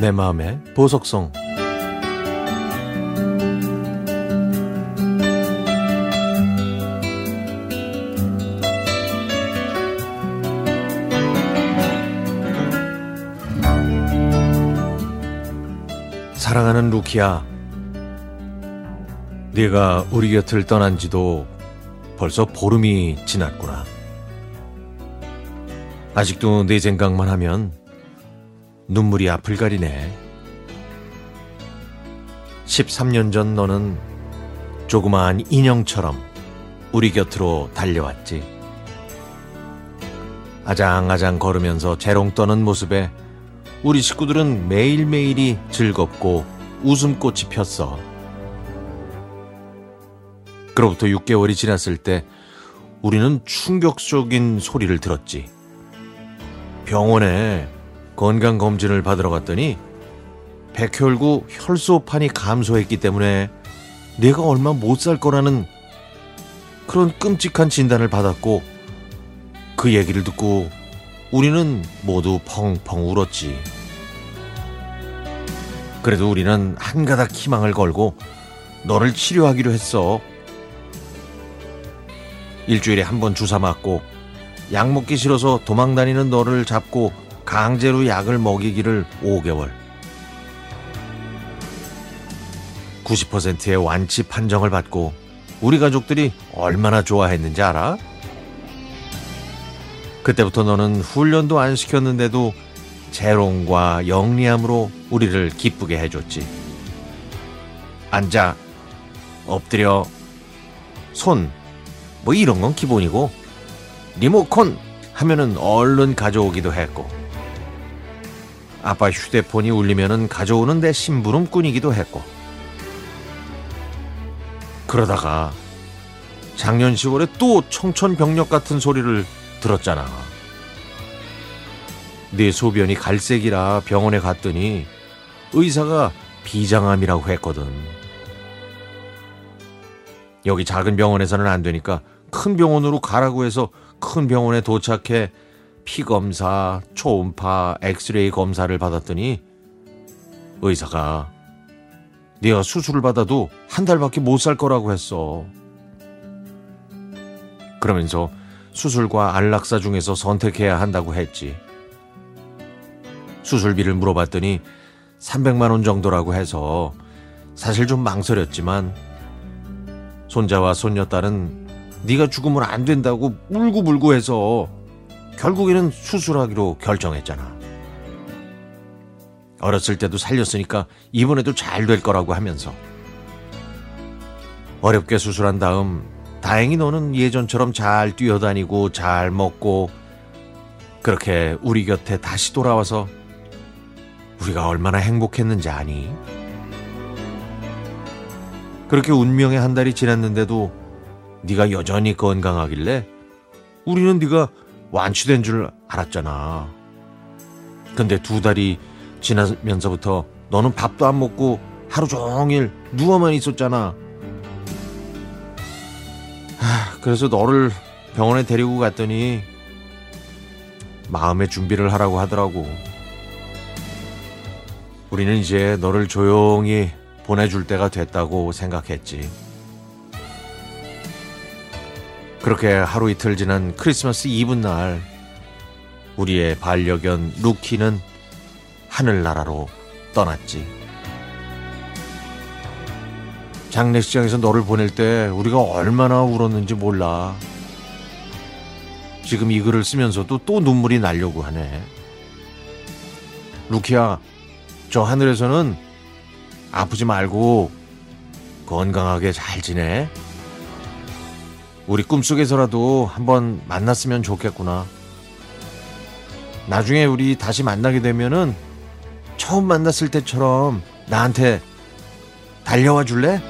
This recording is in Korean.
내 마음의 보석성. 사랑하는 루키야 네가 우리 곁을 떠난 지도 벌써 보름이 지났구나. 아직도 내 생각만 하면 눈물이 앞을 가리네. 13년 전 너는 조그마한 인형처럼 우리 곁으로 달려왔지. 아장아장 걸으면서 재롱 떠는 모습에 우리 식구들은 매일매일이 즐겁고 웃음꽃이 폈어. 그로부터 6개월이 지났을 때 우리는 충격적인 소리를 들었지. 병원에 건강검진을 받으러 갔더니 백혈구 혈소판이 감소했기 때문에 내가 얼마 못 살 거라는 그런 끔찍한 진단을 받았고 그 얘기를 듣고 우리는 모두 펑펑 울었지. 그래도 우리는 한가닥 희망을 걸고 너를 치료하기로 했어. 일주일에 한 번 주사 맞고 약 먹기 싫어서 도망 다니는 너를 잡고 강제로 약을 먹이기를 5개월. 90%의 완치 판정을 받고 우리 가족들이 얼마나 좋아했는지 알아? 그때부터 너는 훈련도 안 시켰는데도 재롱과 영리함으로 우리를 기쁘게 해줬지. 앉아, 엎드려, 손, 뭐 이런 건 기본이고, 리모컨 하면은 얼른 가져오기도 했고, 아빠 휴대폰이 울리면은 가져오는 내 심부름꾼이기도 했고. 그러다가 작년 10월에 또 청천벽력 같은 소리를 들었잖아. 내 소변이 갈색이라 병원에 갔더니 의사가 비장암이라고 했거든. 여기 작은 병원에서는 안 되니까 큰 병원으로 가라고 해서 큰 병원에 도착해 피 검사, 초음파, 엑스레이 검사를 받았더니 의사가 네가 수술을 받아도 한 달밖에 못 살 거라고 했어. 그러면서 수술과 안락사 중에서 선택해야 한다고 했지. 수술비를 물어봤더니 300만 원 정도라고 해서 사실 좀 망설였지만 손자와 손녀딸은 네가 죽으면 안 된다고 울고불고 해서 결국에는 수술하기로 결정했잖아. 어렸을 때도 살렸으니까 이번에도 잘 될 거라고 하면서 어렵게 수술한 다음 다행히 너는 예전처럼 잘 뛰어다니고 잘 먹고 그렇게 우리 곁에 다시 돌아와서 우리가 얼마나 행복했는지 아니? 그렇게 운명의 한 달이 지났는데도 네가 여전히 건강하길래 우리는 네가 완치된 줄 알았잖아. 근데 두 달이 지나면서부터 너는 밥도 안 먹고 하루 종일 누워만 있었잖아. 하, 그래서 너를 병원에 데리고 갔더니 마음의 준비를 하라고 하더라고. 우리는 이제 너를 조용히 보내줄 때가 됐다고 생각했지. 그렇게 하루 이틀 지난 크리스마스 이브 날 우리의 반려견 루키는 하늘나라로 떠났지. 장례식장에서 너를 보낼 때 우리가 얼마나 울었는지 몰라. 지금 이 글을 쓰면서도 또 눈물이 나려고 하네. 루키야, 저 하늘에서는 아프지 말고 건강하게 잘 지내. 우리 꿈속에서라도 한번 만났으면 좋겠구나. 나중에 우리 다시 만나게 되면은 처음 만났을 때처럼 나한테 달려와 줄래?